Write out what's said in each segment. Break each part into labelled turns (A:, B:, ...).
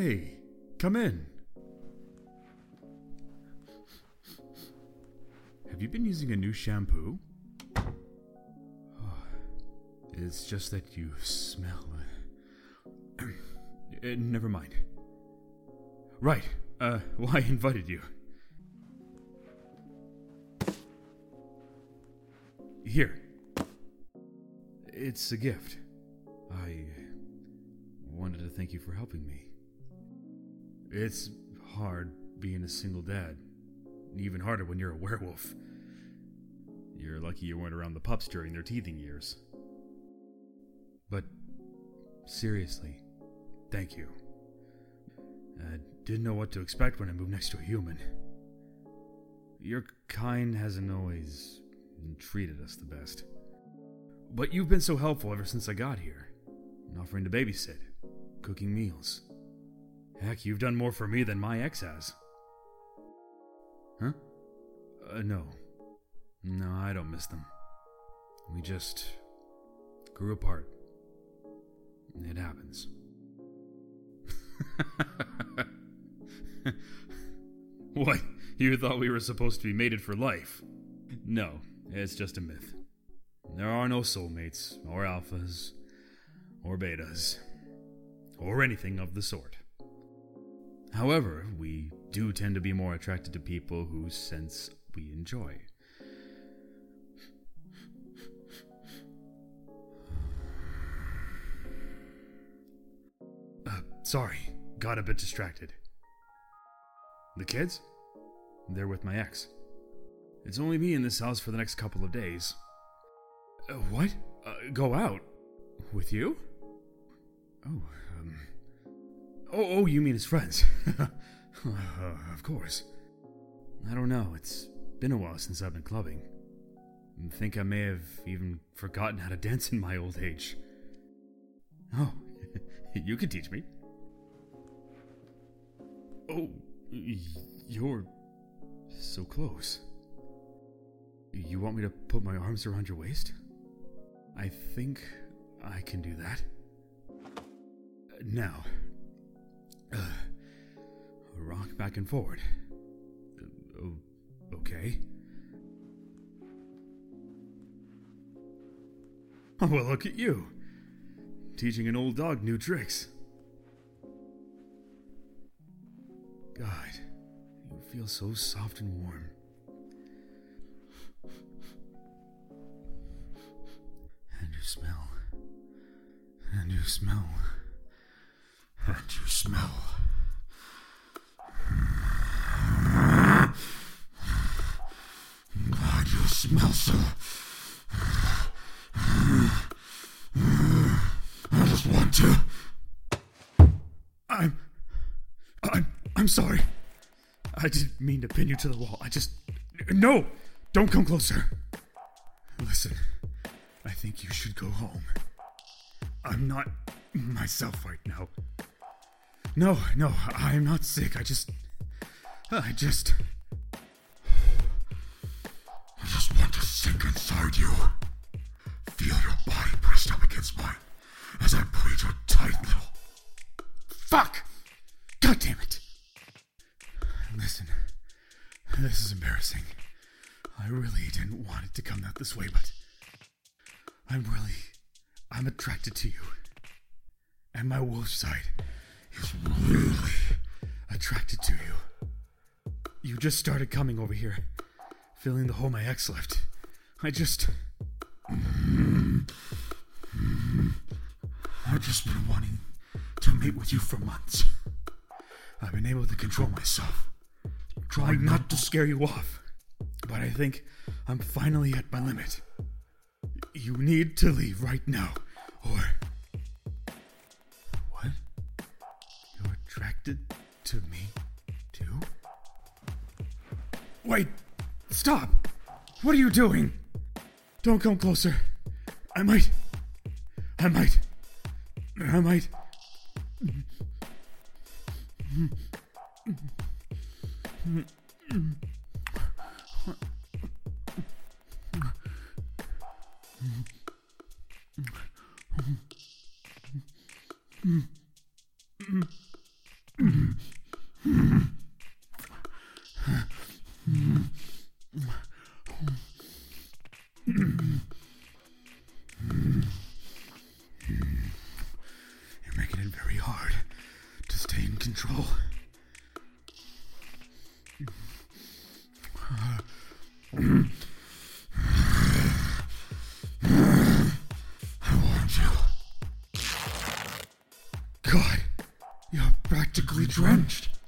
A: Hey, come in. Have you been using a new shampoo? Oh, it's just that you smell. uh, never mind. Right, uh, well, I invited you. Here. It's a gift. I wanted to thank you for helping me. It's hard being a single dad. Even harder when you're a werewolf. You're lucky you weren't around the pups during their teething years. But seriously, thank you. I didn't know what to expect when I moved next to a human. Your kind hasn't always treated us the best. But you've been so helpful ever since I got here, offering to babysit, cooking meals. Heck, you've done more for me than my ex has. Huh? Uh, no. No, I don't miss them. We just grew apart. It happens. what? You thought we were supposed to be mated for life? No, it's just a myth. There are no soulmates, or alphas, or betas, or anything of the sort. However, we do tend to be more attracted to people whose scents we enjoy. Uh, sorry, got a bit distracted. The kids? They're with my ex. It's only me in this house for the next couple of days. Uh, what? Uh, go out? With you? Oh, um. Oh, oh, you mean his friends? of course. I don't know, it's been a while since I've been clubbing. I think I may have even forgotten how to dance in my old age. Oh, you can teach me. Oh, you're so close. You want me to put my arms around your waist? I think I can do that. Now, back and forward. Uh, okay. Oh, well, look at you. Teaching an old dog new tricks. God, you feel so soft and warm. And you smell. And you smell. And you smell. God, you smell so. I just want to. I'm. I'm. I'm sorry. I didn't mean to pin you to the wall. I just. No! Don't come closer. Listen, I think you should go home. I'm not myself right now. No, no, I'm not sick. I just. I just. Inside you. Feel your body pressed up against mine as I breathe your tight little. Fuck! God damn it! Listen, this is embarrassing. I really didn't want it to come out this way, but I'm really. I'm attracted to you. And my wolf side is really attracted to you. You just started coming over here, filling the hole my ex left. I just. I've just been wanting to mate with you for months. I've been able to control myself, trying not to scare you off. But I think I'm finally at my limit. You need to leave right now, or. What? You're attracted to me, too? Wait! Stop! What are you doing? Don't come closer. I might. I might. I might. God, you're practically drenched.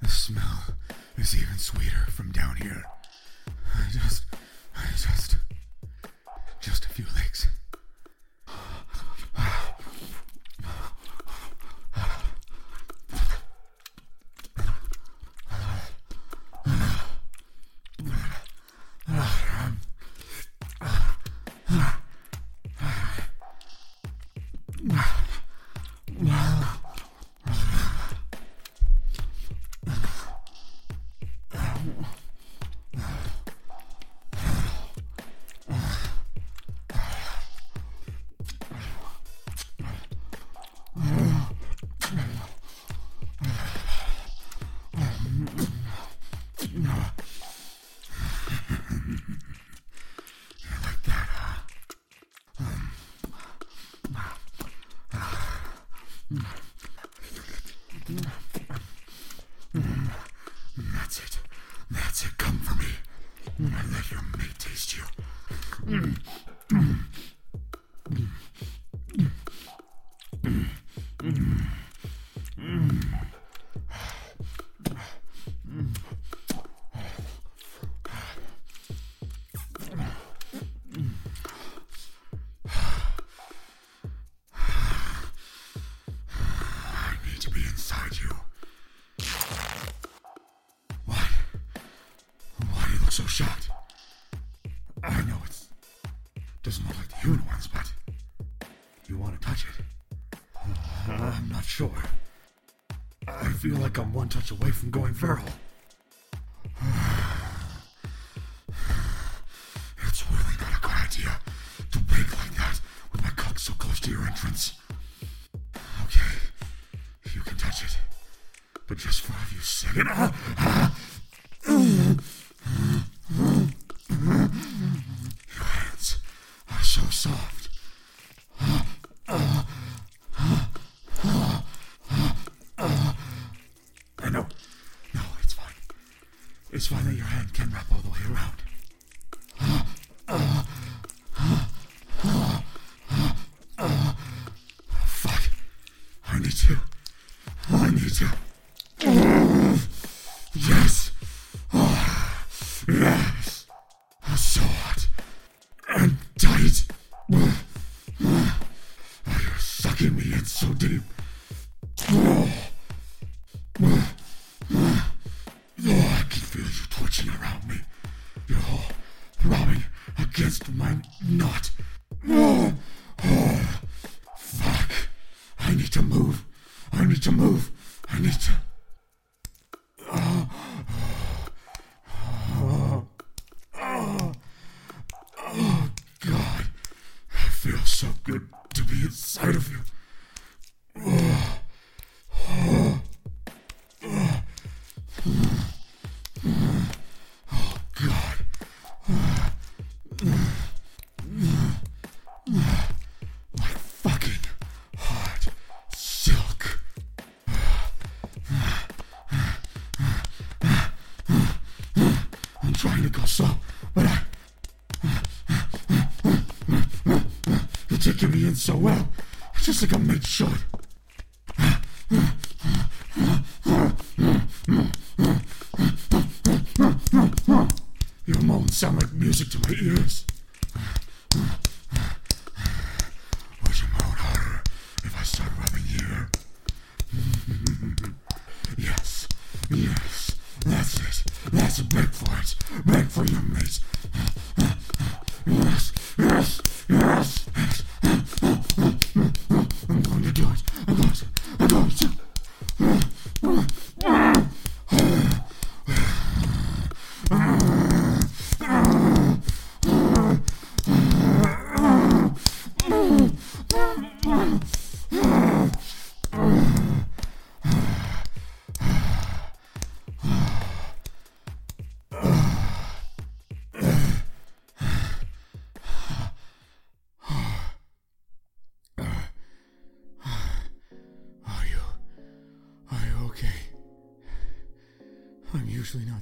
A: The smell is even sweeter from down here. I just, I just, so shocked? I know it doesn't look like the human ones, but you want to touch it. Uh, I'm not sure. I feel like I'm one touch away from going feral. It's fine your hand can wrap all the way around. Fuck. I need to. I need to. Yes. Yes. So hot. And tight. Oh, you're sucking me in so deep. I need to move. I need to. Oh, God. It feels so good to be inside of you. Oh, God. Like fucking hot silk. I'm trying to go slow, but I. Me in so well. It's just like a mate should. Your moans sound like music to my ears. Would you moan harder if I start rubbing here? yes, yes, that's it. That's. Beg for it. Beg for your mate.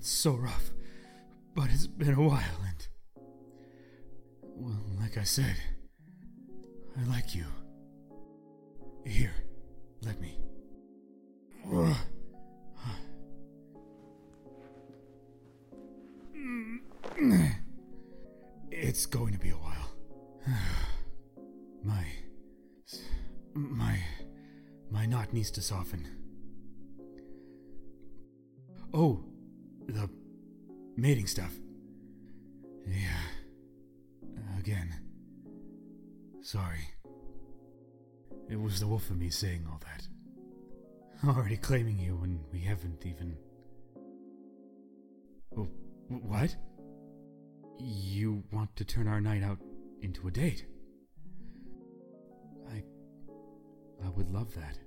A: Not so rough, but it's been a while, and. Well, like I said, I like you. Here, let me. It's going to be a while. My. My. My knot needs to soften. Oh, mating stuff. Yeah. Again. Sorry. It was the wolf of me saying all that. Already claiming you when we haven't even. What? You want to turn our night out into a date? I. I would love that.